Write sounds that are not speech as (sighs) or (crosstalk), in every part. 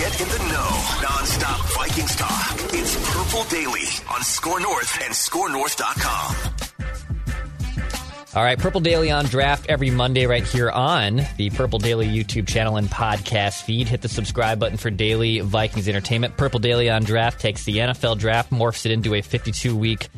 Get in the know. Non-stop Vikings talk. It's Purple Daily on Score North and ScoreNorth.com. All right, Purple Daily on draft every Monday right here on the Purple Daily YouTube channel and podcast feed. Hit the subscribe button for daily Vikings entertainment. Purple Daily on draft takes the NFL draft, morphs it into a 52 week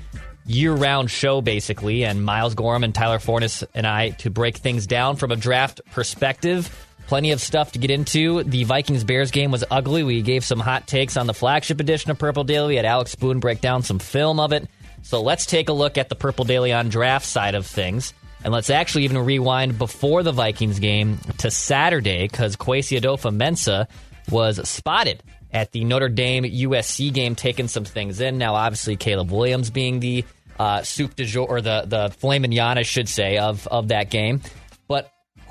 year round show, basically. And Miles Gorham and Tyler Forness and I to break things down from a draft perspective. Plenty of stuff to get into. The Vikings Bears game was ugly. We gave some hot takes on the flagship edition of Purple Daily. We had Alex Spoon break down some film of it. So let's take a look at the Purple Daily on draft side of things. And let's actually even rewind before the Vikings game to Saturday because Kwesi Adofo-Mensah was spotted at the Notre Dame USC game, taking some things in. Now, obviously, Caleb Williams being the uh, soup jour, or the, the filet mignon, I should say, of, of that game.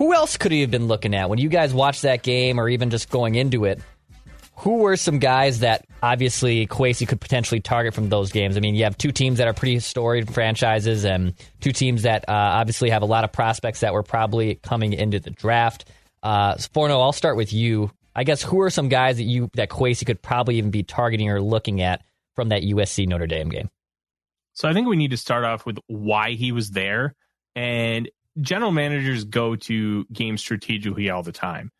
Who else could he have been looking at when you guys watched that game or even just going into it? Who were some guys that obviously Kwesi could potentially target from those games? I mean, you have two teams that are pretty storied franchises and two teams that uh, obviously have a lot of prospects that were probably coming into the draft. Uh, Forno, I'll start with you. I guess who are some guys that you that Kwesi could probably even be targeting or looking at from that USC Notre Dame game? So I think we need to start off with why he was there. And general managers go to games strategically all the time.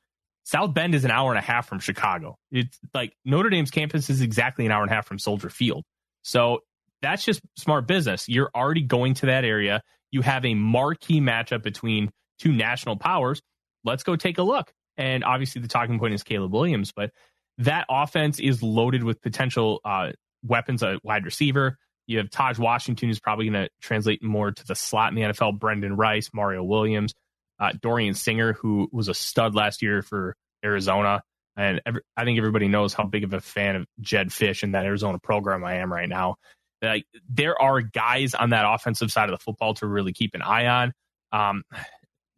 South Bend is an hour and a half from Chicago. It's like Notre Dame's campus is exactly an hour and a half from Soldier Field. So that's just smart business. You're already going to that area. You have a marquee matchup between two national powers. Let's go take a look. And obviously, the talking point is Caleb Williams, but that offense is loaded with potential uh, weapons, a wide receiver. You have Tahj Washington, who's probably going to translate more to the slot in the NFL. Brendan Rice, Mario Williams, uh, Dorian Singer, who was a stud last year for Arizona. And every, I think everybody knows how big of a fan of Jedd Fisch and that Arizona program I am right now. Like there are guys on that offensive side of the football to really keep an eye on. Um,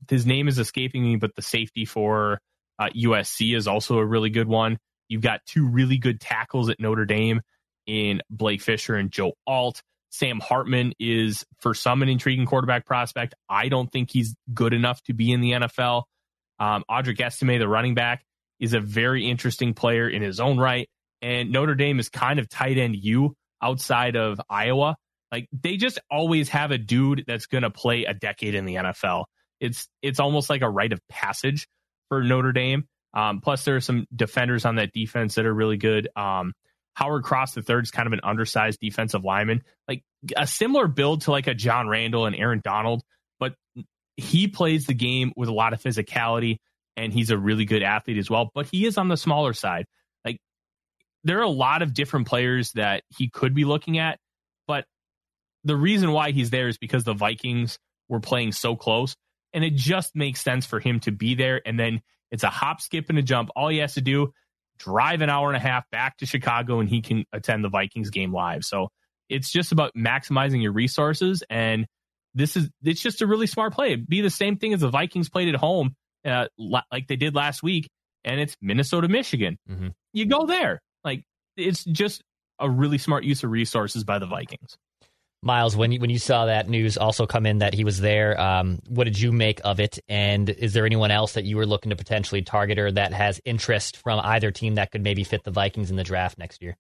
his name is escaping me, but the safety for uh, USC is also a really good one. You've got two really good tackles at Notre Dame in Blake Fisher and Joe Alt. Sam Hartman is, for some, an intriguing quarterback prospect. I don't think he's good enough to be in the NFL. Um, Audric Estime, the running back, is a very interesting player in his own right. And Notre Dame is kind of tight end you outside of Iowa. Like they just always have a dude that's going to play a decade in the NFL. It's it's almost like a rite of passage for Notre Dame. Um, plus, there are some defenders on that defense that are really good. Um, Howard Cross the third is kind of an undersized defensive lineman, like a similar build to like a John Randle and Aaron Donald, but he plays the game with a lot of physicality and he's a really good athlete as well. But he is on the smaller side. Like there are a lot of different players that he could be looking at, but the reason why he's there is because the Vikings were playing so close, and it just makes sense for him to be there. And then it's a hop, skip, and a jump. All he has to do drive an hour and a half back to Chicago and he can attend the Vikings game live. So it's just about maximizing your resources. And this is, it's just a really smart play. It'd be the same thing as the Vikings played at home, uh, like they did last week. And it's Minnesota, Michigan. Mm-hmm. You go there. Like it's just a really smart use of resources by the Vikings. Miles, when you, when you saw that news also come in that he was there, um, what did you make of it? And is there anyone else that you were looking to potentially target or that has interest from either team that could maybe fit the Vikings in the draft next year?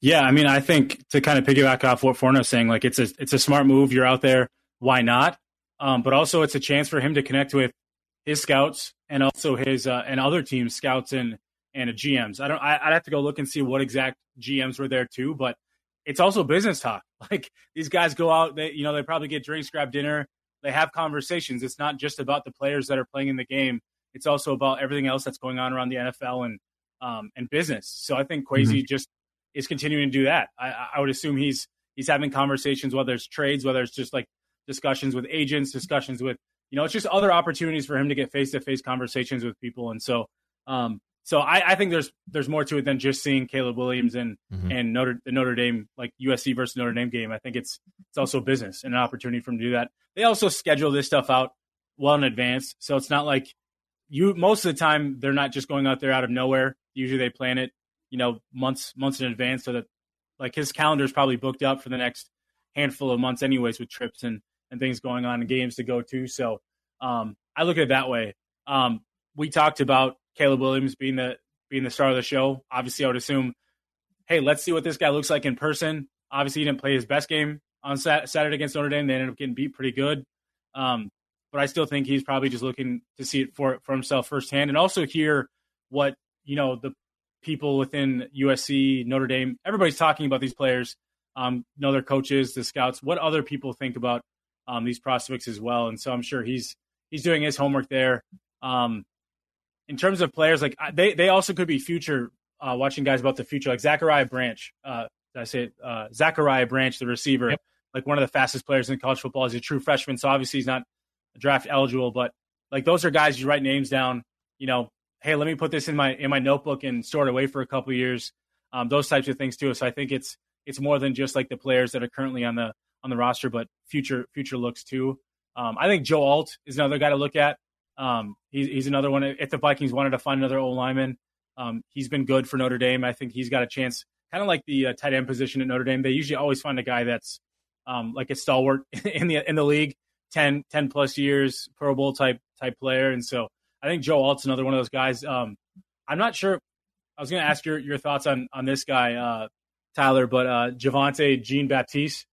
Yeah, I mean, I think to kind of piggyback off what Forno's saying, like it's a it's a smart move. You're out there, why not? Um, but also, it's a chance for him to connect with his scouts and also his uh, and other teams' scouts and and GMs. I don't. I, I'd have to go look and see what exact GMs were there too, but it's also business talk. (laughs) Like these guys go out, they you know they probably get drinks, grab dinner, they have conversations. It's not just about the players that are playing in the game. It's also about everything else that's going on around the NFL and um, and business. So I think Kwesi mm-hmm. just is continuing to do that. I, I would assume he's he's having conversations, whether it's trades, whether it's just like discussions with agents, discussions with you know, it's just other opportunities for him to get face to face conversations with people. And so um, so I, I, think there's there's more to it than just seeing Caleb Williams and mm-hmm. and Notre the Notre Dame like USC versus Notre Dame game. I think it's it's also business and an opportunity for them to do that. They also schedule this stuff out well in advance, so it's not like you most of the time they're not just going out there out of nowhere. Usually they plan it, you know, months months in advance, so that like his calendar is probably booked up for the next handful of months, anyways, with trips and and things going on and games to go to. So um, I look at it that way. Um, we talked about Caleb Williams being the being the star of the show. Obviously, I would assume, hey, let's see what this guy looks like in person. Obviously, he didn't play his best game on sat- Saturday against Notre Dame. They ended up getting beat pretty good. Um, but I still think he's probably just looking to see it for for himself firsthand, and also hear what you know the people within USC, Notre Dame, everybody's talking about these players. Um, know their coaches, the scouts, what other people think about um, these prospects as well. And so I'm sure he's he's doing his homework there. Um, in terms of players, like they they also could be future uh, watching guys about the future, like Zachariah Branch. Uh, I say it, uh, Zachariah Branch, the receiver, yep. like one of the fastest players in college football. He's a true freshman, so obviously he's not draft eligible, but like those are guys you write names down. You know, hey, let me put this in my in my notebook and store it away for a couple years. Um, those types of things too. So I think it's it's more than just like the players that are currently on the on the roster, but future future looks too. Um, I think Joe Alt is another guy to look at. Um, he's, he's another one. If the Vikings wanted to find another old lineman, um, he's been good for Notre Dame. I think he's got a chance, kind of like the uh, tight end position at Notre Dame. They usually always find a guy that's um, like a stalwart (laughs) in the in the league, 10, 10 plus years, Pro Bowl type type player. And so I think Joe Alt's another one of those guys. Um, I'm not sure. I was going to ask your, your thoughts on on this guy, uh, Tyler, but uh, Javontae Jean Baptiste.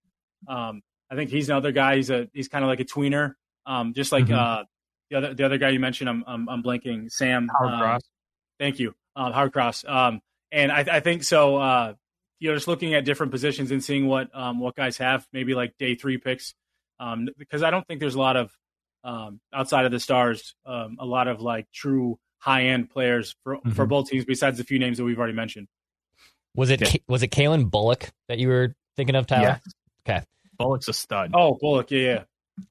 Um, I think he's another guy. He's a he's kind of like a tweener, um, just like mm-hmm. uh, the other the other guy you mentioned, I'm I'm, I'm blanking. Sam Howard um, Cross. Thank you, um, Howard Cross. Um, and I, I think so. Uh, you know, just looking at different positions and seeing what um, what guys have, maybe like day three picks, um, because I don't think there's a lot of um, outside of the stars, um, a lot of like true high end players for mm-hmm. for both teams besides the few names that we've already mentioned. Was it yeah. was it Calen Bullock that you were thinking of, Tyler? Yeah. Okay. Bullock's a stud. Oh, Bullock, yeah, yeah.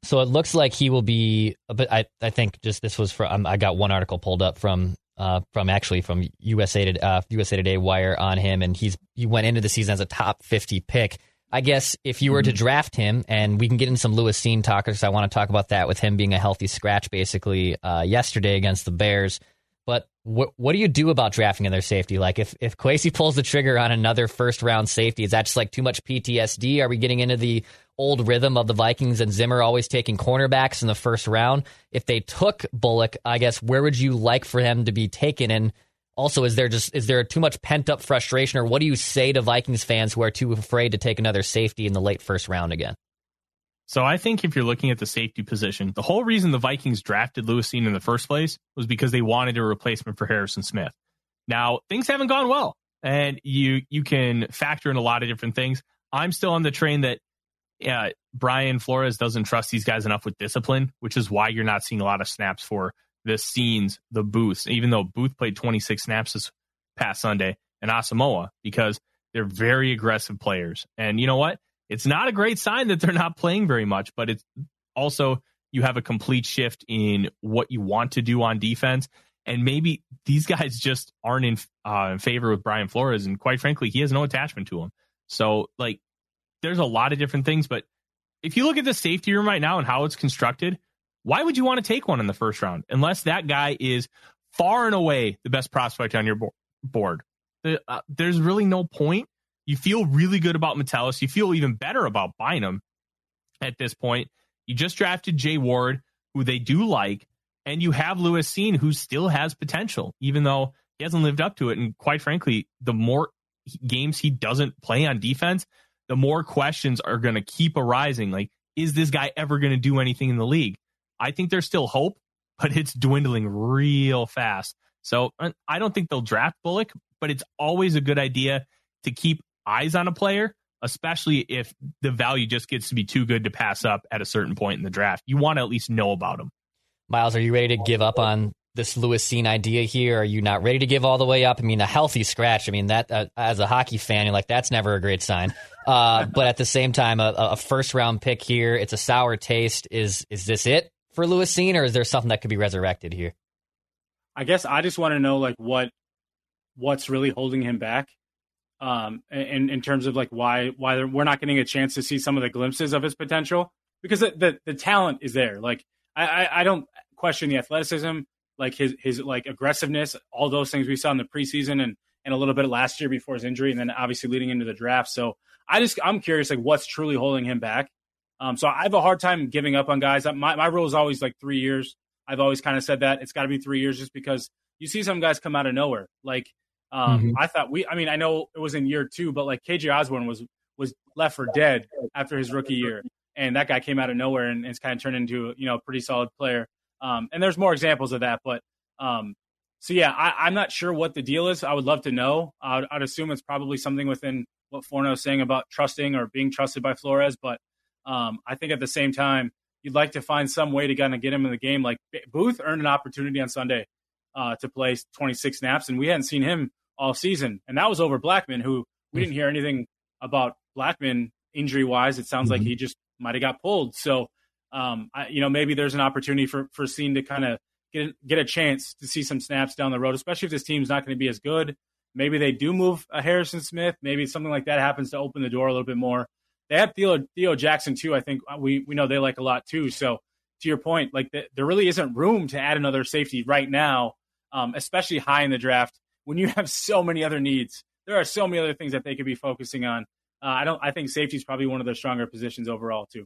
So it looks like he will be, but I, I think just this was from, um, I got one article pulled up from, uh, from actually from USA, to, uh, USA Today Wire on him, and he's, he went into the season as a top 50 pick. I guess if you were to mm-hmm. draft him, and we can get in some Lewis Cine talk, because I want to talk about that with him being a healthy scratch basically uh, yesterday against the Bears. But what what do you do about drafting in their safety? Like if if Kwesi pulls the trigger on another first round safety, is that just like too much PTSD? Are we getting into the old rhythm of the Vikings and Zimmer always taking cornerbacks in the first round? If they took Bullock, I guess where would you like for him to be taken? And also, is there just is there too much pent up frustration, or what do you say to Vikings fans who are too afraid to take another safety in the late first round again? So I think if you're looking at the safety position, the whole reason the Vikings drafted Lewis Cine in the first place was because they wanted a replacement for Harrison Smith. Now things haven't gone well, and you you can factor in a lot of different things. I'm still on the train that uh, Brian Flores doesn't trust these guys enough with discipline, which is why you're not seeing a lot of snaps for the Cines, the Booths, even though Booth played 26 snaps this past Sunday and Asamoah because they're very aggressive players. And you know what? it's not a great sign that they're not playing very much, but it's also you have a complete shift in what you want to do on defense. And maybe these guys just aren't in, uh, in favor with Brian Flores. And quite frankly, he has no attachment to him. So, like, there's a lot of different things. But if you look at the safety room right now and how it's constructed, why would you want to take one in the first round unless that guy is far and away the best prospect on your board? Uh, there's really no point you feel really good about Metellus. You feel even better about Bynum at this point. You just drafted Jay Ward, who they do like, and you have Lewis Cine, who still has potential, even though he hasn't lived up to it. And quite frankly, the more games he doesn't play on defense, the more questions are going to keep arising. Like, is this guy ever going to do anything in the league? I think there's still hope, (laughs) but it's dwindling real fast. So I don't think they'll draft Bullock, but it's always a good idea to keep eyes on a player, especially if the value just gets to be too good to pass up at a certain point in the draft. You want to at least know about them. Miles, are you ready to give up on this Lewis Cine idea here? Are you not ready to give all the way up? I mean, a healthy scratch. I mean, that uh, as a hockey fan, you're like, that's never a great sign. Uh, but at the same time, a, a, first round pick here, it's a sour taste. Is is this it for Lewis Cine, or is there something that could be resurrected here? I guess I just want to know like what what's really holding him back. Um, in in terms of like why why we're not getting a chance to see some of the glimpses of his potential because the the, the talent is there. Like I, I I don't question the athleticism, like his his like aggressiveness, all those things we saw in the preseason and and a little bit last year before his injury, and then obviously leading into the draft. So I just I'm curious like what's truly holding him back. Um, so I have a hard time giving up on guys. My my rule is always like three years. I've always kind of said that it's got to be three years, just because you see some guys come out of nowhere. Like um, mm-hmm. I thought we, I mean, I know it was in year two, but like KJ Osborn was was left for dead after his rookie year, and that guy came out of nowhere and, and it's kind of turned into you know a pretty solid player. Um, and there's more examples of that, but um, so yeah, I, am not sure what the deal is. I would love to know. I'd, I'd assume it's probably something within what Forno is saying about trusting or being trusted by Flores, but um, I think at the same time you'd like to find some way to kind of get him in the game. Like Booth earned an opportunity on Sunday uh, to play 26 snaps, and we hadn't seen him all season, and that was over Blackman, who we didn't hear anything about Blackman injury wise. It sounds mm-hmm. like he just might have got pulled. So, um, I, you know, maybe there's an opportunity for for Cine to kind of get get a chance to see some snaps down the road, especially if this team's not going to be as good. Maybe they do move a Harrison Smith. Maybe something like that happens to open the door a little bit more. They have Theo, Theo Jackson too. I think we we know they like a lot too. So to your point, like the, there really isn't room to add another safety right now um, especially high in the draft, when you (laughs) have so many other needs. There are so many other things that they could be focusing on. Uh, I don't. I think safety is probably one of their stronger positions overall too.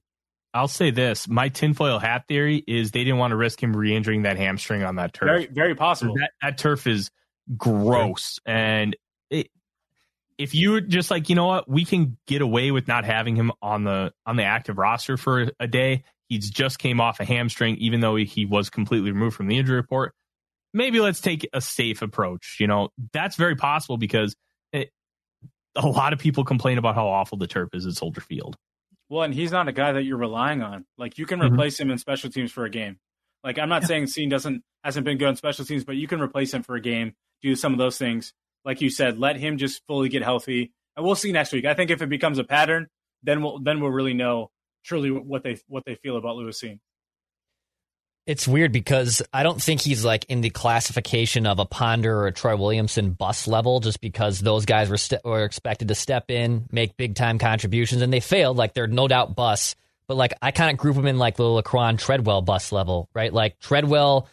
I'll say this: my tinfoil hat theory is they didn't want to risk him re-injuring that hamstring on that turf. Very, very possible. That, that turf is gross, and it, if you just like, you know what, we can get away with not having him on the on the active roster for a day. He's just came off a hamstring, even though he, was completely removed from the injury report maybe let's take a safe approach. You know, that's very possible because it, a lot of people complain about how awful the turf is at Soldier Field. Well, and he's not a guy that you're relying on. Like you can mm-hmm. replace mm-hmm. him in special teams for a game. Like I'm not yeah. saying Cine doesn't hasn't been good in special teams, but you can replace him for a game, do some of those things. Like you said, let him just fully get healthy, and we'll see next week. I think if it becomes a pattern, then we'll then we'll really know truly what they what they feel about Lewis Cine. It's weird because I don't think he's like in the classification of a Ponder or a Troy Williamson bus level, just because those guys were st- were expected to step in, make big time contributions, and they failed. Like they're no doubt bus, but like I kind of group them in like the Laquan Treadwell bus level, right? Like Treadwell,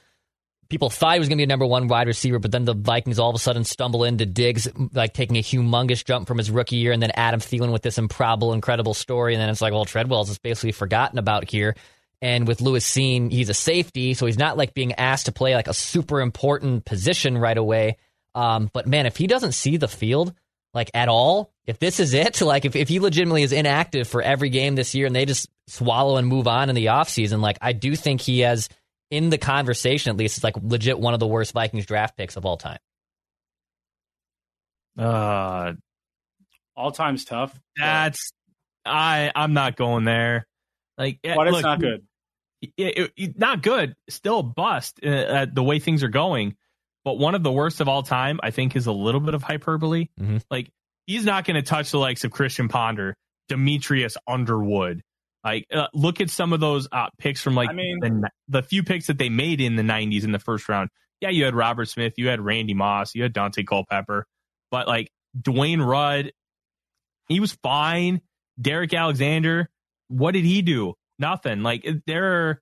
people thought he was going to be a number one wide receiver, but then the Vikings all of a sudden stumble into Diggs, like taking a humongous jump from his rookie year, and then Adam Thielen with this improbable, incredible story, and then it's like, well, Treadwell's is basically forgotten about here. And with Lewis Cine, he's a safety, so he's not like being asked to play like a super important position right away. Um, but man, if he doesn't see the field like at all, if this is it, (laughs) like if, if he legitimately is inactive for every game this year and they just swallow and move on in the offseason, like I do think he has in the conversation at least it's like legit one of the worst Vikings draft picks of all time. Uh all time's tough. That's I I'm not going there. Like, what look, not good? It, it, it, not good. Still a bust uh, at the way things are going. But one of the worst of all time, I think, is a little bit of hyperbole. Mm-hmm. Like he's not going to touch the likes of Christian Ponder, Dimitrius Underwood. Like, uh, look at some of those uh, picks from like I mean, the, the few picks that they made in the '90s in the first round. Yeah, you had Robert Smith, you had Randy Moss, you had Daunte Culpepper, but like Dwayne Rudd, he was fine. Derrick Alexander, what did he do? Nothing. Like there are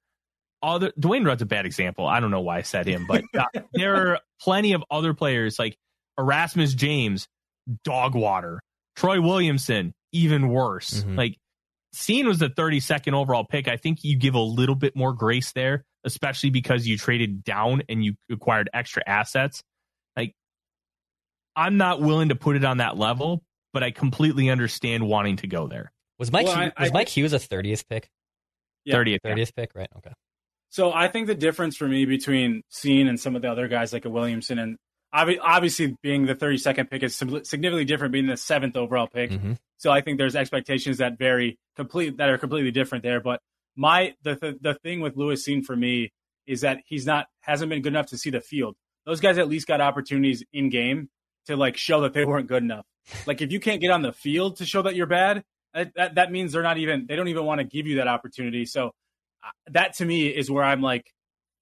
other Dwayne Rudd's a bad example. I don't know why I said him, but uh, (laughs) there are plenty of other players like Erasmus James, dog water. Troy Williamson, even worse. Mm-hmm. Like Cine was the 32nd overall pick. I think you give a little bit more grace there, especially because you traded down and you acquired extra assets. Like I'm not willing to put it on that level, but I completely understand wanting to go there. Was Mike well, Hughes, I, was I, Mike Hughes a thirtieth pick? Thirtieth, yeah, thirtieth pick, right? Okay. So I think the difference for me between Cine and some of the other guys like a Williamson and obviously being the 32nd pick is significantly different being the seventh overall pick. Mm-hmm. So I think there's expectations that vary complete that are completely different there. But my the, the the thing with Lewis Cine for me is that he's not hasn't been good enough to see the field. Those guys at least got opportunities in game to like show that they weren't good enough. (laughs) Like if you can't get on the field to show that you're bad, that, that means they're not even they don't even want to give you that opportunity. So uh, that to me is where I'm like,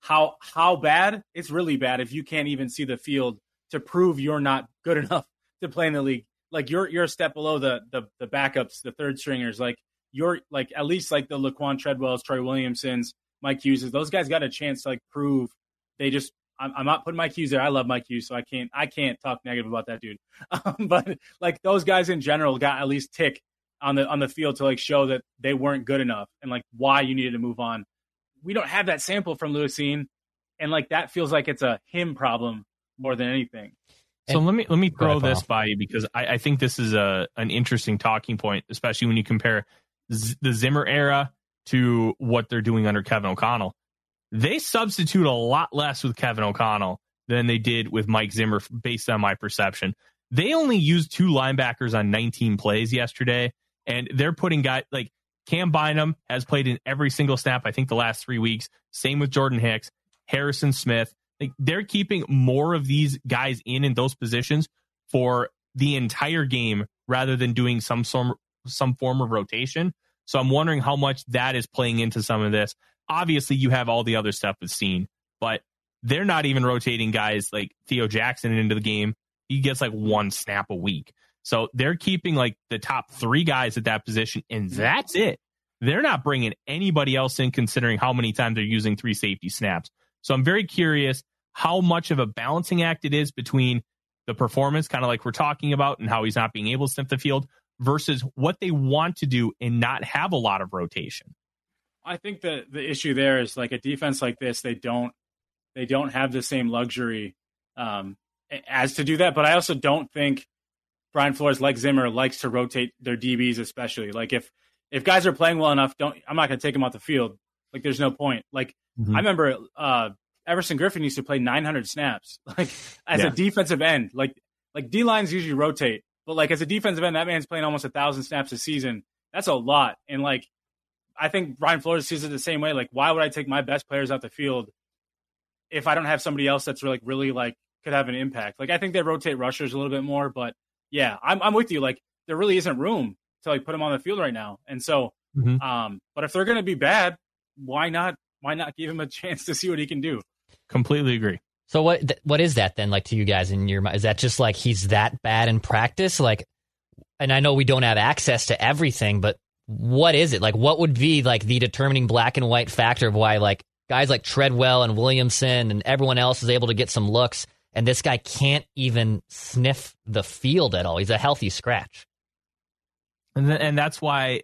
how how bad? It's really bad if you can't even see the field to prove you're not good (laughs) enough to play in the league. Like you're you're a step below the the, the backups, the third stringers. Like you're like at least like the Laquan Treadwells, Troy Williamsons, Mike Hughes. Those guys got a chance to like prove they just. I'm, I'm not putting Mike Hughes there. I love Mike Hughes, so I can't I can't talk negative about that dude. (laughs) Um, but like those guys in general got at least tick on the on the field to like show that they weren't good enough and like why you needed to move on. We don't have that sample from Lewis Cine, and like that feels like it's a him problem more than anything. So and, let me let me throw ahead, this by you because I, I, think this is a an interesting talking point, especially when you compare Z- the Zimmer era to what they're doing under Kevin O'Connell. They substitute a lot less with Kevin O'Connell than they did with Mike Zimmer, based on my perception. They only used two linebackers on 19 plays yesterday, and they're putting guys like Cam Bynum has played in every single snap. I think the last three weeks. Same with Jordan Hicks, Harrison Smith. Like they're keeping more of these guys in in those positions for the entire game rather than doing some some some form of rotation. So I'm wondering how much that is playing into some of this. Obviously, you have all the other stuff with Cine, but they're not even rotating guys like Theo Jackson into the game. He gets like one snap a week. So they're keeping like the top three guys at that position, and that's it. They're not bringing anybody else in, considering how many times they're using three safety snaps. So I'm very curious how much of a balancing act it is between the performance, kind of like we're talking about, and how he's not being able to sniff the field versus what they want to do and not have a lot of rotation. I think that the issue there is like a defense like this, they don't they don't have the same luxury um, as to do that. But I also don't think Brian Flores, like Zimmer, likes to rotate their DBs, especially like if if guys are playing well enough, don't I'm not going to take them off the field. Like there's no point. Like mm-hmm. I remember uh, Everson Griffen used to play 900 snaps, (laughs) like as yeah. a defensive end. Like like D lines usually rotate, but like as a defensive end, that man's playing almost a thousand snaps a season. That's a lot. And like I think Brian Flores sees it the same way. Like why would I take my best players out the field if I don't have somebody else that's like really like could have an impact? Like I think they rotate rushers a little bit more, but yeah, I'm I'm with you. Like there really isn't room to like put them on the field right now. And so, mm-hmm. um, but if they're going to be bad, why not? Why not give him a (laughs) chance to see what he can do? Completely agree. So what th- what is that then like to you guys in your mind? Is that just like he's that bad in practice? Like, and I know we don't have access to everything, but what is it like? What would be like the determining black and white factor of why like guys like Treadwell and Williamson and everyone else is able to get some looks, and this guy can't even sniff the field at all? He's a healthy scratch, and th- and that's why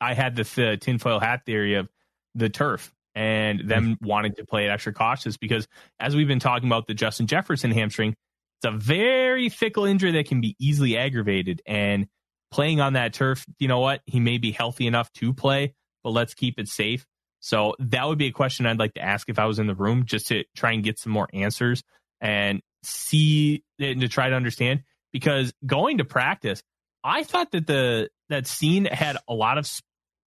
I had this uh, tinfoil hat theory of the turf and them mm-hmm. wanting to play it extra cautious because as we've been talking about the Justin Jefferson hamstring, it's a very fickle injury that can be easily aggravated. And playing on that turf, you know what? He may be healthy enough to play, but let's keep it safe. So that would be a question I'd like to ask if I was in the room just to try and get some more answers and see and to try to understand because going to practice, I thought that the that Cine had a lot of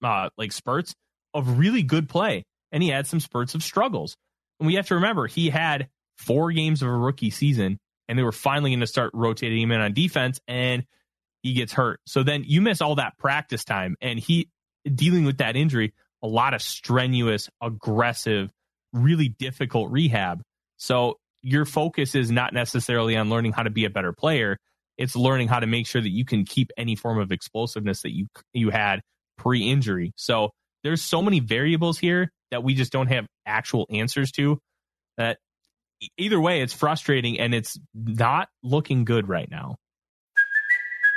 uh, like spurts of really good play and he had some spurts of struggles. And we have to remember he had four games of a rookie season, and they were finally going to start rotating him in on defense, and he gets hurt. So then you miss all that practice time, and he dealing with that injury, a lot of strenuous, aggressive, really difficult rehab. So your focus is not necessarily on learning how to be a better player. It's learning how to make sure that you can keep any form of explosiveness that you you had pre-injury. So there's so many variables here that we just don't have actual answers to that either way it's frustrating and it's not looking good right now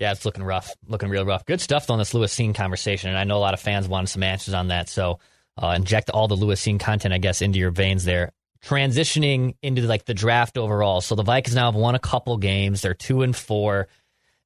Yeah, it's looking rough, looking real rough. Good stuff on this Lewis Cine conversation, and I know a lot of fans wanted some answers on that. So uh, inject all the Lewis Cine content, I guess, into your veins there. Transitioning into like the draft overall. So the Vikings now have won a couple games. They're two and four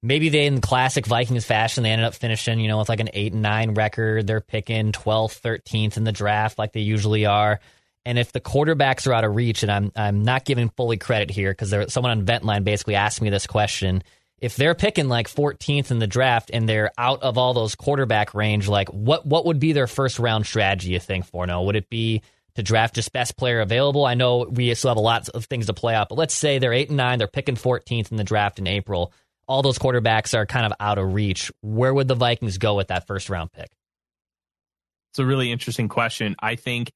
maybe they in classic Vikings fashion they ended up finishing you know with like an eight and nine record. They're picking 12th, 13th in the draft like they usually are. And if the quarterbacks are out of reach, and I'm I'm not giving fully credit here because someone on Ventline basically asked me this question. If they're picking like 14th in the draft and they're out of all those quarterback range, like what what would be their first round strategy? You think, Forno? Would it be to draft just best player available? I know we still have a lot of things to play out, but let's say they're eight and nine, they're picking 14th in the draft in April. All those quarterbacks are kind of out of reach. Where would the Vikings go with that first round pick? It's a really interesting question. I think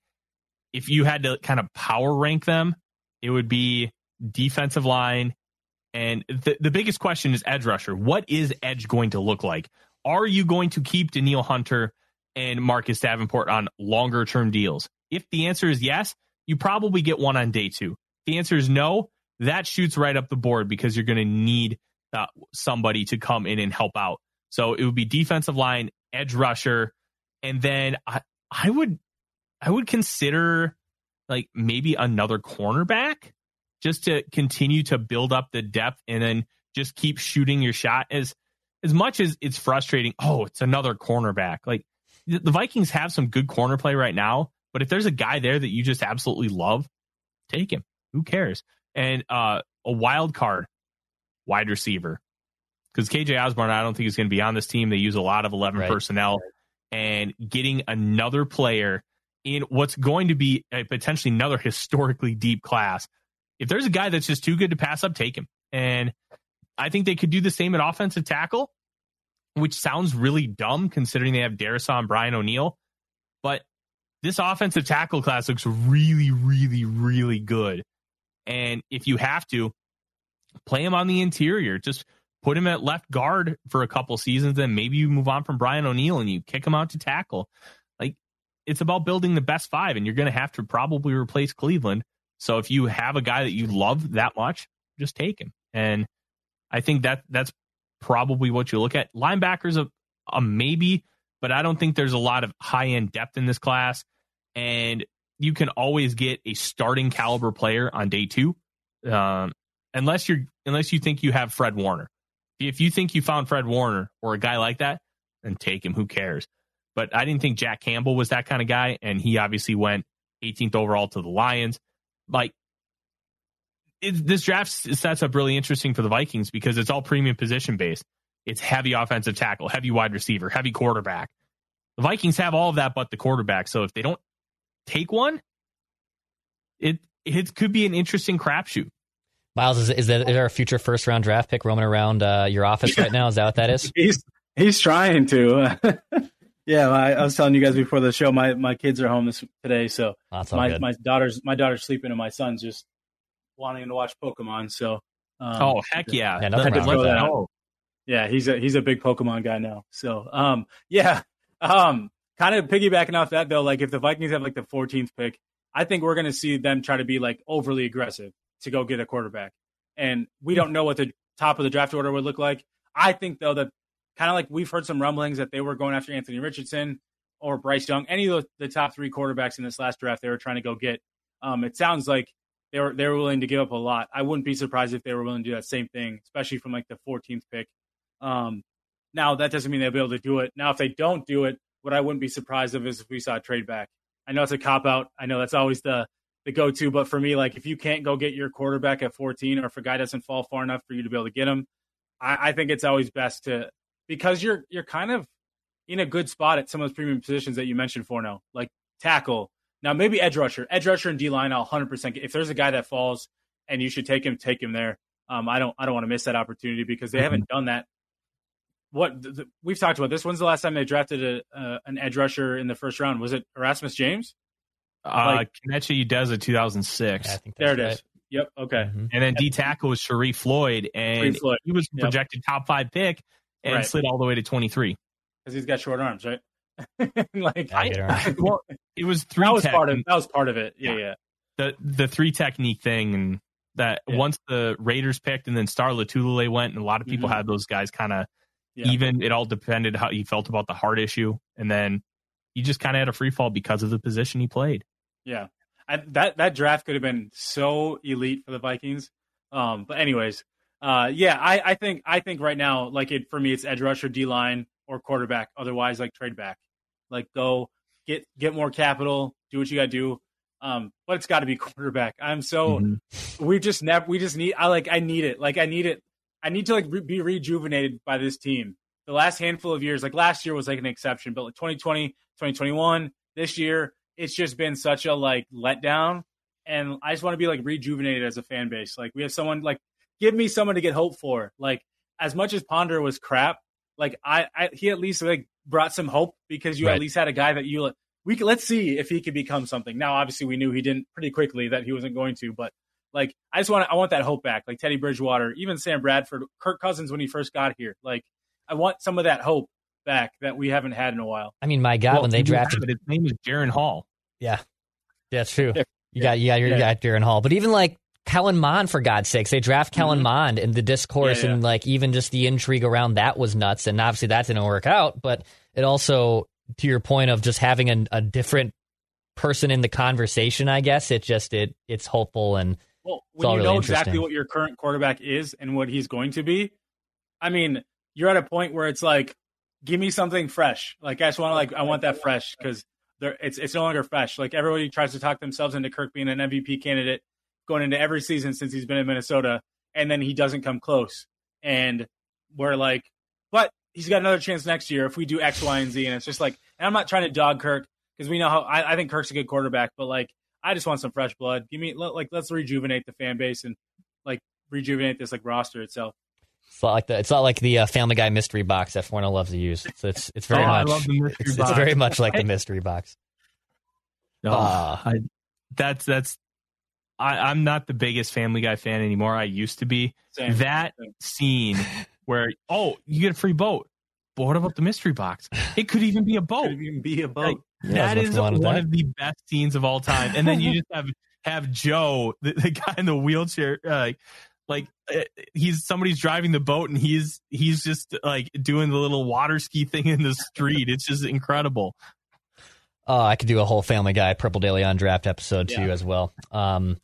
if you had to kind of power rank them, it would be defensive line. And the, the biggest question is edge rusher. What is edge going to look like? Are you going to keep Danielle Hunter and Marcus Davenport on longer term deals? If the answer is yes, you probably get one on day two. If the answer is no, that shoots right up the board because you're going to need uh, somebody to come in and help out. So it would be defensive line, edge rusher, and then I, I would I would consider like maybe another cornerback just to continue to build up the depth and then just keep shooting your shot as as much as it's frustrating. Oh, it's another cornerback. Like the Vikings have some good corner play right now, but if there's a guy there that you just absolutely love, take him. Who cares? And uh, a wild card wide receiver because KJ Osborn, I don't think is going to be on this team. They use a lot of 11 right. personnel and getting another player in what's going to be a potentially another historically deep class. If there's a guy that's just too good to pass up, take him. And I think they could do the same at offensive tackle, which sounds really dumb considering they have Darrisaw and Brian O'Neill. But this offensive tackle class looks really, really, really good. And if you have to, play him on the interior. Just put him at left guard for a couple seasons, then maybe you move on from Brian O'Neill and you kick him out to tackle. Like it's about building the best five, and you're going to have to probably replace Cleveland. So if you have a guy that you love that much, just take him. And I think that that's probably what you look at. Linebackers a, a maybe, but I don't think there's a lot of high end depth in this class. And you can always get a starting caliber player on day two, um, unless you're unless you think you have Fred Warner. If you think you found Fred Warner or a guy like that, then take him. Who cares? But I didn't think Jack Campbell was that kind of guy, and he obviously went 18th overall to the Lions. Like it, this draft sets up really interesting for the Vikings because it's all premium position based. It's heavy offensive tackle, heavy wide receiver, heavy quarterback. The Vikings have all of that but the quarterback. So if they don't take one, it it could be an interesting crapshoot. Miles, is, is, there, is there a future first round draft pick roaming around uh, your office right now? Is that what that is? (laughs) he's he's trying to. (laughs) yeah, I, I, was telling you guys before the show. My my kids are home this today, so my good. my daughter's my daughter's sleeping, and my son's just wanting to watch Pokemon. So, um, oh heck yeah, yeah, nothing wrong with that. Oh. Yeah, he's a he's a big Pokemon guy now. So, um, yeah, um, kind of piggybacking off that though, like if the Vikings have like the 14th pick, I think we're going to see them try to be like overly aggressive to go get a quarterback. And we don't know what the top of the draft order would look like. I think though that kind of like we've heard some rumblings that they were going after Anthony Richardson or Bryce Young, any of the, top three quarterbacks in this last draft they were trying to go get. Um, it sounds like they were they were willing to give up a lot. I wouldn't be surprised if they were willing to do that same thing, especially from like the 14th pick. Um, now that doesn't mean they'll be able to do it. Now if they don't do it, what I wouldn't be surprised of is if we saw a trade back. I know it's a cop out. I know that's always the the go to. But for me, like if you can't go get your quarterback at 14, or if a guy doesn't fall far enough for you to be able to get him, I, I think it's always best to because you're you're kind of in a good spot at some of those premium positions that you mentioned for now, like tackle. Now maybe edge rusher, edge rusher and D line. I'll 100 percent if there's a guy that falls and you should take him, take him there. Um, I don't I don't want to miss that opportunity because they mm-hmm. haven't done that. What the, we've talked about this. When's the last time they drafted a, uh, an edge rusher in the first round? Was it Erasmus James? Uh, like, Kenechi Udeze 2006. Yeah, there it right. is. Yep. Okay. Mm-hmm. And then D tackle was Sharrif Floyd, and Sharrif Floyd. he was projected yep. top five pick and right. slid all the way to 23 because he's got short arms, right? (laughs) like, I, (laughs) well, it was three. That was tech, part of that was part of it. Yeah, yeah. The the three technique thing, and that yeah. once the Raiders picked, and then Star Lotulelei went, and a lot of people mm-hmm. had those guys kind of yeah. even. It all depended how he felt about the heart issue, and then he just kind of had a free fall because of the position he played. Yeah, I, that that draft could have been so elite for the Vikings. Um, but anyways, uh, yeah, I, I think I think right now, like it for me, it's edge rusher, D line, or quarterback. Otherwise, like trade back, like go get get more capital, do what you got to do. Um, but it's got to be (laughs) quarterback. I'm so Mhm. we just never we just need I like I need it. Like I need it. I need to like re- be rejuvenated by this team. The last handful of years, like last year was like an exception, but like 2020, 2021, this year, it's just been such a like letdown. And I just want to be like rejuvenated as a fan base. Like we have someone like give me someone to get hope for. Like as much as Ponder was crap, like I, I he at least like brought some hope because you Right. at least had a guy that you we could, let's see if he could become something. Now, obviously, we knew he didn't pretty quickly that he wasn't going to, but like I just want I want that hope back. Like Teddy Bridgewater, even Sam Bradford, Kirk Cousins when he first got here. Like I want some of that hope back that we haven't had in a while. I mean, my God, Well, when they drafted it, his name is Jaren Hall. Yeah, that's true. Yeah. You got, yeah, you Yeah. got Darren Hall, but even like Kellen Mond, for God's sakes, they draft Kellen Mhm. Mond, and the discourse Yeah, yeah. and like even just the intrigue around that was nuts. And obviously that didn't work out, but it also, to your point of just having a, a different person in the conversation, I guess it just it it's hopeful and Well, when you really know exactly what your current quarterback is and what he's going to be, I mean, you're at a point where it's like, give me something fresh. Like I just want to like I want that fresh because there it's it's no longer fresh. Like everybody tries to talk themselves into Kirk being an MVP candidate going into every season since he's been in Minnesota, and then he doesn't come close. And we're like, but he's got another chance next year if we do X, Y, and Z. And it's just like, and I'm not trying to dog Kirk because we know how I, I think Kirk's a good quarterback, but like I just want some fresh blood. Give me let- like let's rejuvenate the fan base and like rejuvenate this like roster itself. it's not like the it's not like the uh, Family Guy mystery box that Forno loves to use. It's it's, it's very Oh, much love the mystery it's, it's very much like the mystery box. No, Ah. I, that's that's. I, I'm not the biggest Family Guy fan anymore. I used to be. Same. That Same. scene where oh you get a free boat, but what about the mystery box? It could even be a boat. Could even be a boat. Like, Yeah, that there's is nothing wrong one with that. of the best scenes of all time. And then you (laughs) just have have Joe, the, the guy in the wheelchair, uh, like like uh, he's somebody's driving the boat and he's he's just like doing the little water ski thing in the street. It's just incredible. Oh, I could do a whole Family Guy Purple Daily on Draft episode too as well. Um,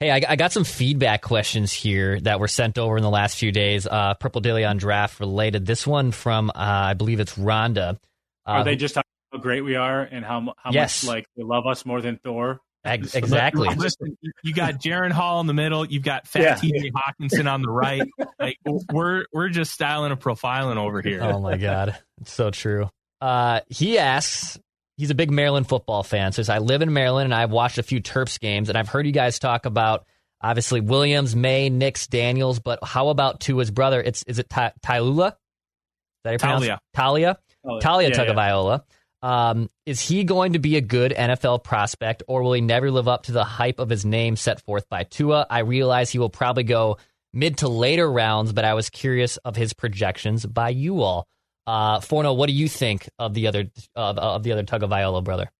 hey, I, I got some feedback questions here that were sent over in the last few days. Uh, Purple Daily on Draft related. This one from uh, I believe it's Rhonda. Uh, Are they just talking about how great we are and how how Yes. much like they love us more than Thor? ex- So that- exactly? Listen, you got Jaren Hall in the middle. You've got Fat Yeah. TJ Hockenson on the right. Like we're we're just styling and profiling over here. oh my god, it's so true. Uh, he asks. He's a big Maryland football fan. Says I live in Maryland and I've watched a few Terps games and I've heard you guys talk about obviously Williams, May, Nix, Daniels, but how about Tua's brother? It's is it Ta- Tailula? Is that you pronounce? Taulia. Taulia. Oh, Taulia yeah, yeah. Tagovailoa. Um, is he going to be a good NFL prospect, or will he never live up to the hype of his name set forth by Tua? I realize he will probably go mid to later rounds, but I was curious of his projections by you all. Uh, Forno, what do you think of the other of, of the other Tagovailoa brother?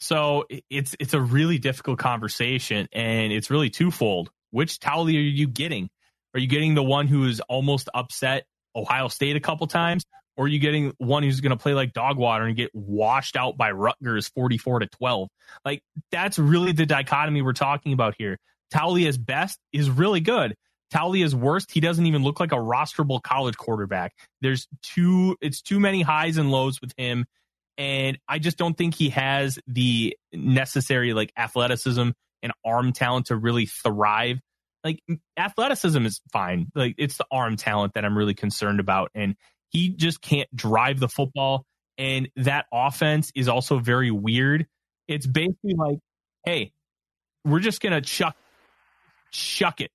So it's it's a really difficult conversation, and it's really twofold. Which Towley are you getting? Are you getting the one who is almost upset Ohio State a couple times, or are you getting one who's going to play like dog water and get washed out by Rutgers forty four to twelve? Like that's really the dichotomy we're talking about here. Towley is best is really good. Towley is worst. He doesn't even look like a rosterable college quarterback. There's too it's too many highs and lows with him and I just don't think he has the necessary like athleticism and arm talent to really thrive. Like athleticism is fine. Like it's the arm talent that I'm really concerned about and he just can't drive the football and that offense is also very weird. It's basically like, hey, we're just to chuck chuck it.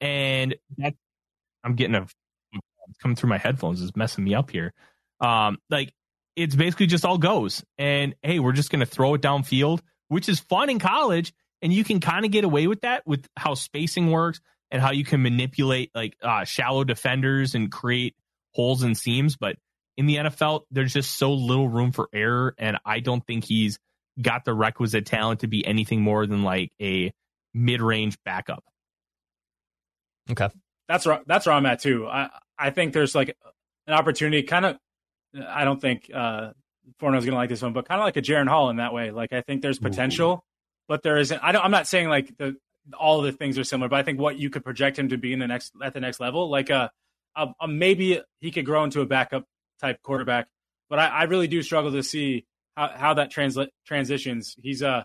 And that I'm getting a coming through my headphones is messing me up here. Um like it's basically just all goes. And hey, we're just to throw it downfield, which is fun in college. And you can kind of get away with that with how spacing works and how you can manipulate like uh, shallow defenders and create holes and seams. But in the NFL, there's just so little room for error. And I don't think he's got the requisite talent to be anything more than like a mid range backup. Okay. That's where that's where I'm at too. I I think there's like an opportunity, kind of. I don't think uh, Forno's gonna like this one, but kind of like a Jaren Hall in that way. Like I think there's potential, but there isn't. I don't. I'm not saying like the all of the things are similar, but I think what you could project him to be in the next at the next level, like a, a, a maybe he could grow into a backup type quarterback. But I, I really do struggle to see how, how that transla- transitions. He's uh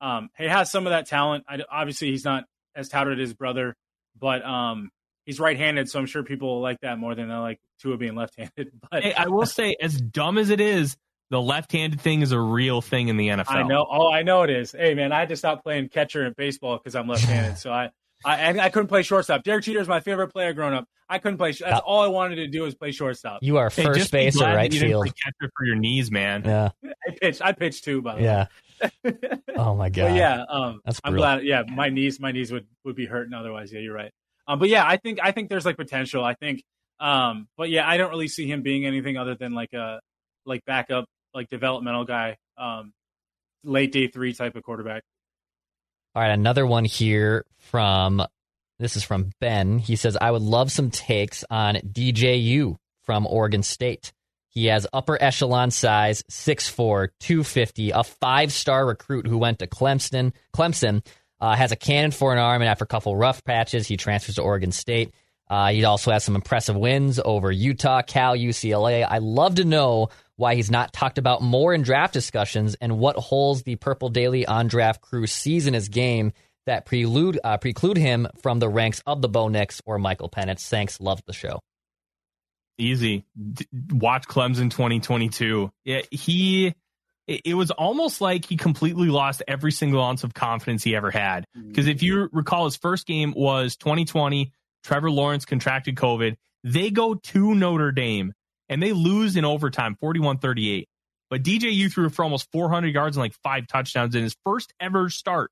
Um, he has some of that talent. I, obviously, he's not as touted as his brother, but um, he's right-handed, so I'm sure people like that more than they like Tua being left-handed. (laughs) But Hey, I will say, as dumb as it is, the left-handed thing is a real thing in the NFL. I know. Oh, I know it is. Hey, man, I had to stop playing catcher in baseball because I'm left-handed. so I, I, I couldn't play shortstop. Derek Jeter is my favorite player growing up. I couldn't play. That's Uh, all I wanted to do was play shortstop. You are Hey, first just be base or right you didn't field. play catcher for your knees, man. Yeah, I pitched. I pitched too, by the yeah. way. (laughs) Oh my god. But yeah, um, That's I'm glad. Yeah, my knees, my knees would would be hurting otherwise. Yeah, you're right. Um, but yeah, I think I think there's like potential. I think, um, but yeah, I don't really see him being anything other than like a like backup, like developmental guy, um, late day three type of quarterback. All right, another one here from this is from Ben. He says, I would love some takes on DJU from Oregon State. He has upper echelon size, 6'4, 250, a five star recruit who went to Clemson. Clemson uh, has a cannon for an arm, and after a couple rough patches, he transfers to Oregon State. Uh, he also has some impressive wins over Utah, Cal, UCLA. I love to know why he's not talked about more in draft discussions and what holes the Purple Daily on draft crew sees in his game that prelude, uh, preclude him from the ranks of the Bo Nix or Michael Penix. Thanks. Love the show. Easy. D- watch Clemson 2022. Yeah, he. It was almost like he completely lost every single ounce of confidence he ever had. Because if you recall, his first game was 2020. Trevor Lawrence contracted COVID. They go to Notre Dame and they lose in overtime, 41 38. But DJU threw for almost 400 yards and like five touchdowns in his first ever start.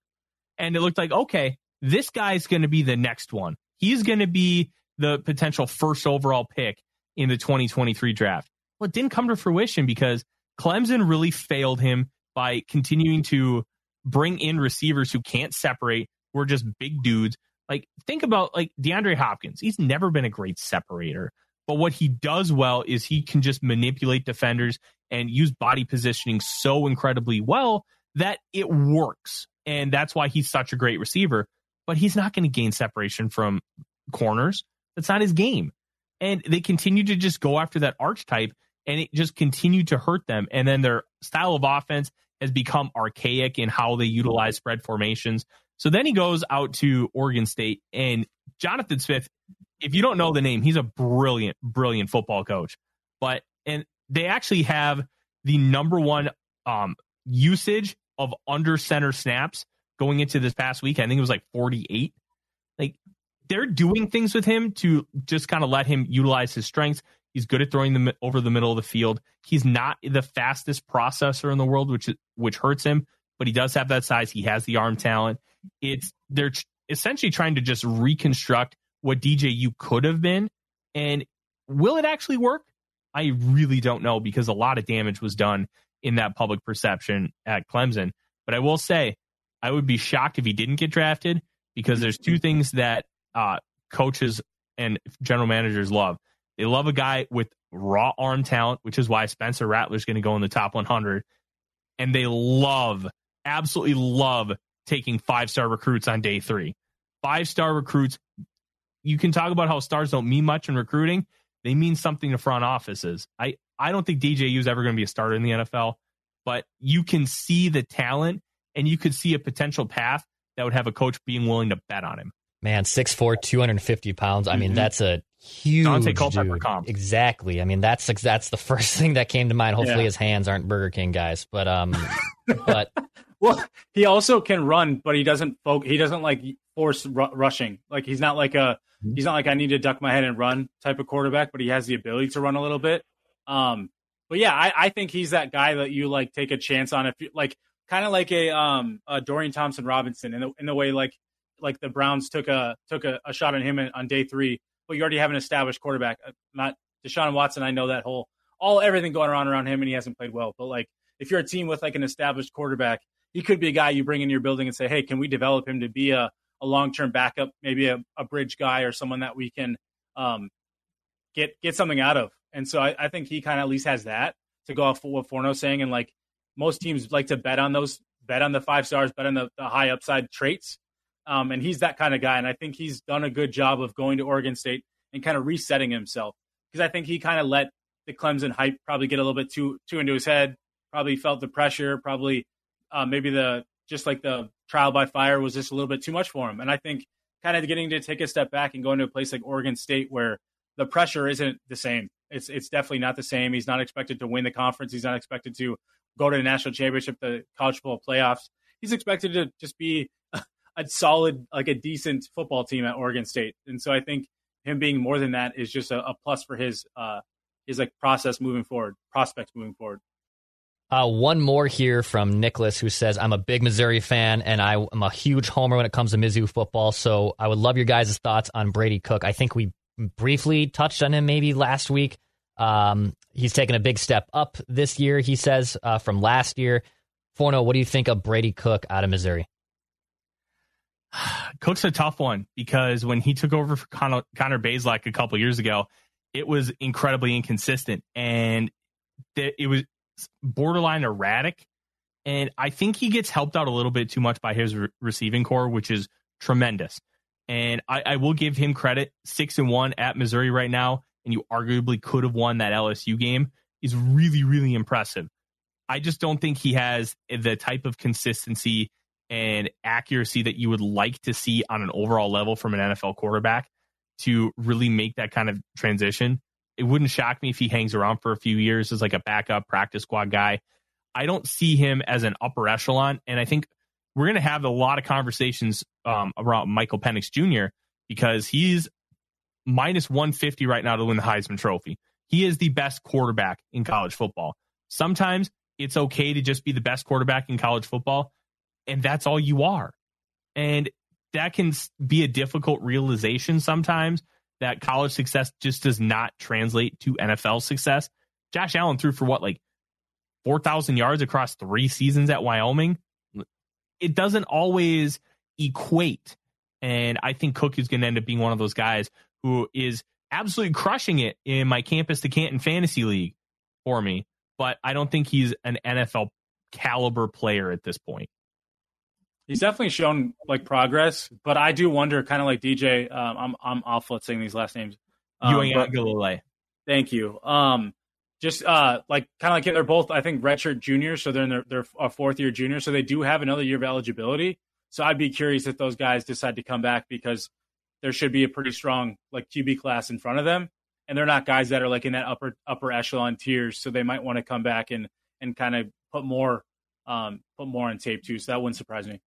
And it looked like, okay, this guy's going to be the next one. He's going to be the potential first overall pick in the 2023 draft. Well, it didn't come to fruition because Clemson really failed him by continuing to bring in receivers who can't separate, who are just big dudes. Like, think about like DeAndre Hopkins. He's never been a great separator, but what he does well is he can just manipulate defenders and use body positioning so incredibly well that it works. And that's why he's such a great receiver. But he's not going to gain separation from corners. That's not his game. And they continue to just go after that archetype and it just continued to hurt them. And then their style of offense has become archaic in how they utilize spread formations. So then he goes out to Oregon State and Jonathan Smith, if you don't know the name, he's a brilliant, brilliant football coach. But and they actually have the number one um usage of under center snaps going into this past week. I think it was like 48. Like they're doing things with him to just kind of let him utilize his strengths. He's good at throwing them over the middle of the field. He's not the fastest processor in the world, which which hurts him, but he does have that size. He has the arm talent. It's they're essentially trying to just reconstruct what DJ you could have been, and will it actually work? I really don't know because a lot of damage was done in that public perception at Clemson. But I will say, I would be shocked if he didn't get drafted because there's two things that uh, coaches and general managers love. They love a guy with raw arm talent, which is why Spencer Rattler is going to go in the top 100. And they love, absolutely love taking five star recruits on day three. Five star recruits, you can talk about how stars don't mean much in recruiting. They mean something to front offices. I, I don't think DJU is ever going to be a starter in the NFL, but you can see the talent and you could see a potential path that would have a coach being willing to bet on him. Man, 6'4, 250 pounds. I mean, Mhm. that's a huge Daunte Culpepper dude. comp. Exactly. I mean, that's that's the (laughs) first thing that came to mind. Hopefully Yeah. his hands aren't Burger King guys. But um (laughs) but Well, he also can run, but he doesn't folk. He doesn't like force ru- rushing. Like he's not like a he's not like I need to duck my head and run type of quarterback, but he has the ability to run a little bit. Um, but yeah, I, I think he's that guy that you like take a chance on if you like kind of like a um a Dorian Thompson Robinson in the in the way like like the Browns took a took a, a shot on him on day three, but you already have an established quarterback. Uh, Not Deshaun Watson. I know that whole all everything going around around him, and he hasn't played well. But like if you're a team with like an established quarterback, he could be a guy you bring in your building and say, hey, can we develop him to be a, a long term backup, maybe a, a bridge guy or someone that we can um, get get something out of. And so I, I think he kind of at least has that to go off what Forno's saying. And like most teams like to bet on those, bet on the five stars, bet on the, the high upside traits. Um, and he's that kind of guy. And I think he's done a good job of going to Oregon State and kind of resetting himself because I think he kind of let the Clemson hype probably get a little bit too too into his head. Probably felt the pressure. Probably uh, maybe the just like the trial by fire was just a little bit too much for him. And I think kind of getting to take a step back and going to a place like Oregon State where the pressure isn't the same. It's it's definitely not the same. He's not expected to win the conference. He's not expected to go to the national championship, the college football playoffs. He's expected to just be a solid, like a decent football team at Oregon State. And so I think him being more than that is just a, a plus for his uh his like process moving forward, prospects moving forward. Uh, one more here from Nicholas, who says, "I'm a big Missouri fan, and I am a huge homer when it comes to Mizzou football. So I would love your guys' thoughts on Brady Cook. I think we briefly touched on him maybe last week. Um, he's taken a big step up this year. He says uh, from last year. Forno, what do you think of Brady Cook out of Missouri? (sighs) Cook's a tough one because when he took over for Connor, Connor Bazelak a couple years ago, it was incredibly inconsistent and it was borderline erratic. And I think he gets helped out a little bit too much by his re- receiving corps, which is tremendous. And I, I will give him credit. Six and one at Missouri right now, and you arguably could have won that LSU game. Is really, really impressive. I just don't think he has the type of consistency and accuracy that you would like to see on an overall level from an NFL quarterback to really make that kind of transition. It wouldn't shock me if he hangs around for a few years as like a backup practice squad guy. I don't see him as an upper echelon. And I think we're going to have a lot of conversations um, around Michael Penix Jr. because he's minus 150 right now to win the Heisman Trophy. He is the best quarterback in college football. Sometimes it's okay to just be the best quarterback in college football and that's all you are. And that can be a difficult realization sometimes that college success just does not translate to NFL success. Josh Allen threw for what, like 4,000 yards across three seasons at Wyoming? It doesn't always equate. And I think Cook is going to end up being one of those guys who is absolutely crushing it in my campus to Canton fantasy league for me. But I don't think he's an NFL caliber player at this point. He's definitely shown like progress, but I do wonder, kind of like DJ. Um, I'm I'm awful at saying these last names. Um, Uiagalelei. Thank you. Um, just uh, like kind of like they're both, I think, redshirt juniors, so they're in their, their a fourth year junior, so they do have another year of eligibility. So I'd be curious if those guys decide to come back because there should be a pretty strong like QB class in front of them, and they're not guys that are like in that upper upper echelon tiers, so they might want to come back and and kind of put more um put more on tape too. So that wouldn't surprise me.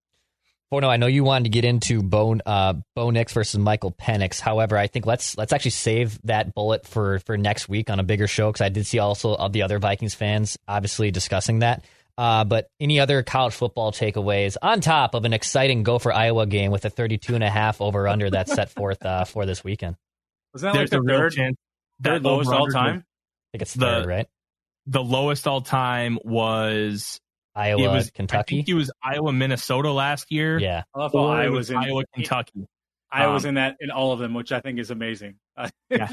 Forno, I know you wanted to get into Bo, uh, Bo Nix versus Michael Penix. However, I think let's let's actually save that bullet for for next week on a bigger show because I did see also of the other Vikings fans obviously discussing that. Uh, but any other college football takeaways on top of an exciting Gopher Iowa game with a 32 and a half over under that's set forth uh, for this weekend? Was that There's like the third, chance third lowest all time? I think it's third, right? The lowest all time was Iowa, it was, Kentucky. I think it was Iowa, Minnesota last year. Yeah, I love how Iowa was in Iowa, Kentucky. I was um, in that in all of them, which I think is amazing. (laughs) yeah.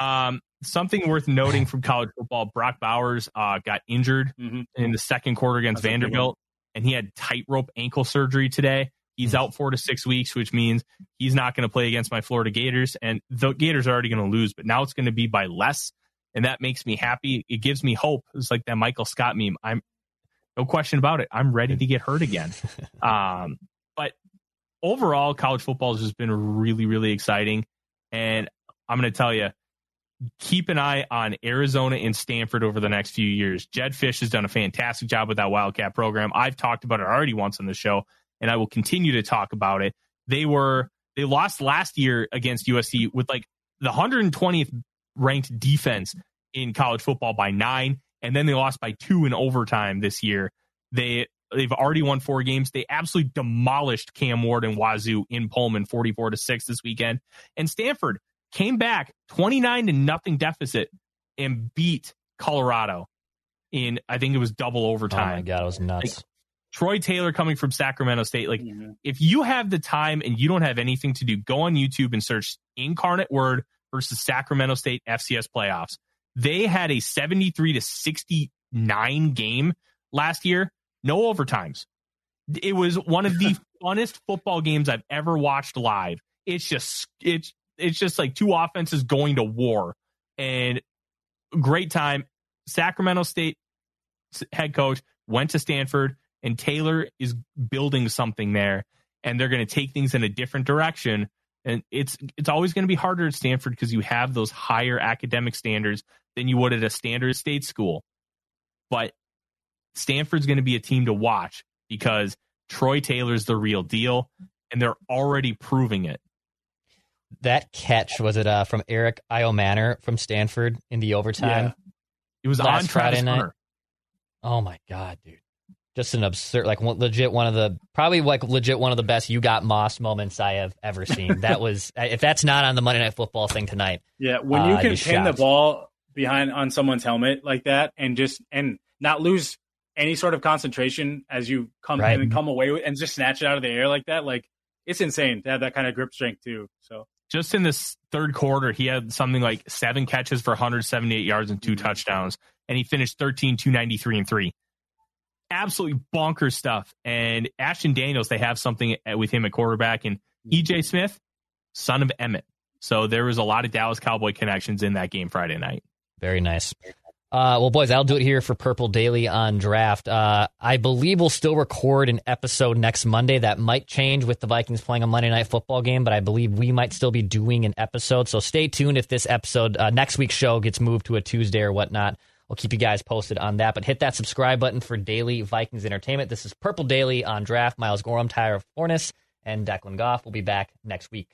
um, something worth noting from college football: Brock Bowers uh, got injured mm-hmm. in the second quarter against That's Vanderbilt, and he had tightrope ankle surgery today. He's mm-hmm. out four to six weeks, which means he's not going to play against my Florida Gators, and the Gators are already going to lose. But now it's going to be by less, and that makes me happy. It gives me hope. It's like that Michael Scott meme. I'm no question about it. I'm ready to get hurt again. (laughs) um, but overall, college football has just been really, really exciting. And I'm going to tell you, keep an eye on Arizona and Stanford over the next few years. Jedd Fisch has done a fantastic job with that Wildcat program. I've talked about it already once on the show, and I will continue to talk about it. They were they lost last year against USC with like the 120th ranked defense in college football by nine and then they lost by two in overtime this year. They they've already won four games. They absolutely demolished Cam Ward and Wazoo in Pullman, forty four to six this weekend. And Stanford came back twenty nine to nothing deficit and beat Colorado in I think it was double overtime. Oh my god, it was nuts. Like, Troy Taylor coming from Sacramento State. Like, mm-hmm. if you have the time and you don't have anything to do, go on YouTube and search Incarnate Word versus Sacramento State FCS playoffs. They had a 73 to 69 game last year, no overtimes. It was one of the (laughs) funnest football games I've ever watched live. It's just it's it's just like two offenses going to war and great time. Sacramento State head coach went to Stanford And Taylor is building something there, and they're going to take things in a different direction. And it's it's always going to be harder at Stanford because you have those higher academic standards than you would at a standard state school. But Stanford's going to be a team to watch because Troy Taylor's the real deal, and they're already proving it. That catch was it uh, from Elic Ayomanor from Stanford in the overtime? Yeah. It was Last on Friday night? Hunter. Oh my god, dude! Just an absurd, like legit one of the probably like legit one of the best you got Moss moments I have ever seen. that (laughs) was if that's not on the Monday Night Football thing tonight. Yeah, when Uh, you I'd can be pin the ball behind on someone's helmet like that and just and not lose any sort of concentration as you come Right. and come away with and just snatch it out of the air like that, like it's insane to have that kind of grip strength too. So Just in this third quarter, he had something like seven catches for 178 yards and two mm-hmm. touchdowns, and he finished 13, 293, and three. Absolutely bonkers stuff. And Ashton Daniels, they have something uh, with him at quarterback, and mm-hmm. EJ Smith, son of Emmett. So there was a lot of Dallas Cowboy connections in that game Friday night. Very nice. Uh, well, boys, I'll do it here for Purple Daily on draft. Uh, I believe we'll still record an episode next Monday. That might change with the Vikings playing a Monday night football game, but I believe we might still be doing an episode. So stay tuned if this episode, uh, next week's show, gets moved to a Tuesday or whatnot. We'll keep you guys posted on that. But hit that subscribe button for daily Vikings entertainment. This is Purple Daily on draft. Miles Gorham, Tyler Forness, and Declan Goff. We'll be back next week.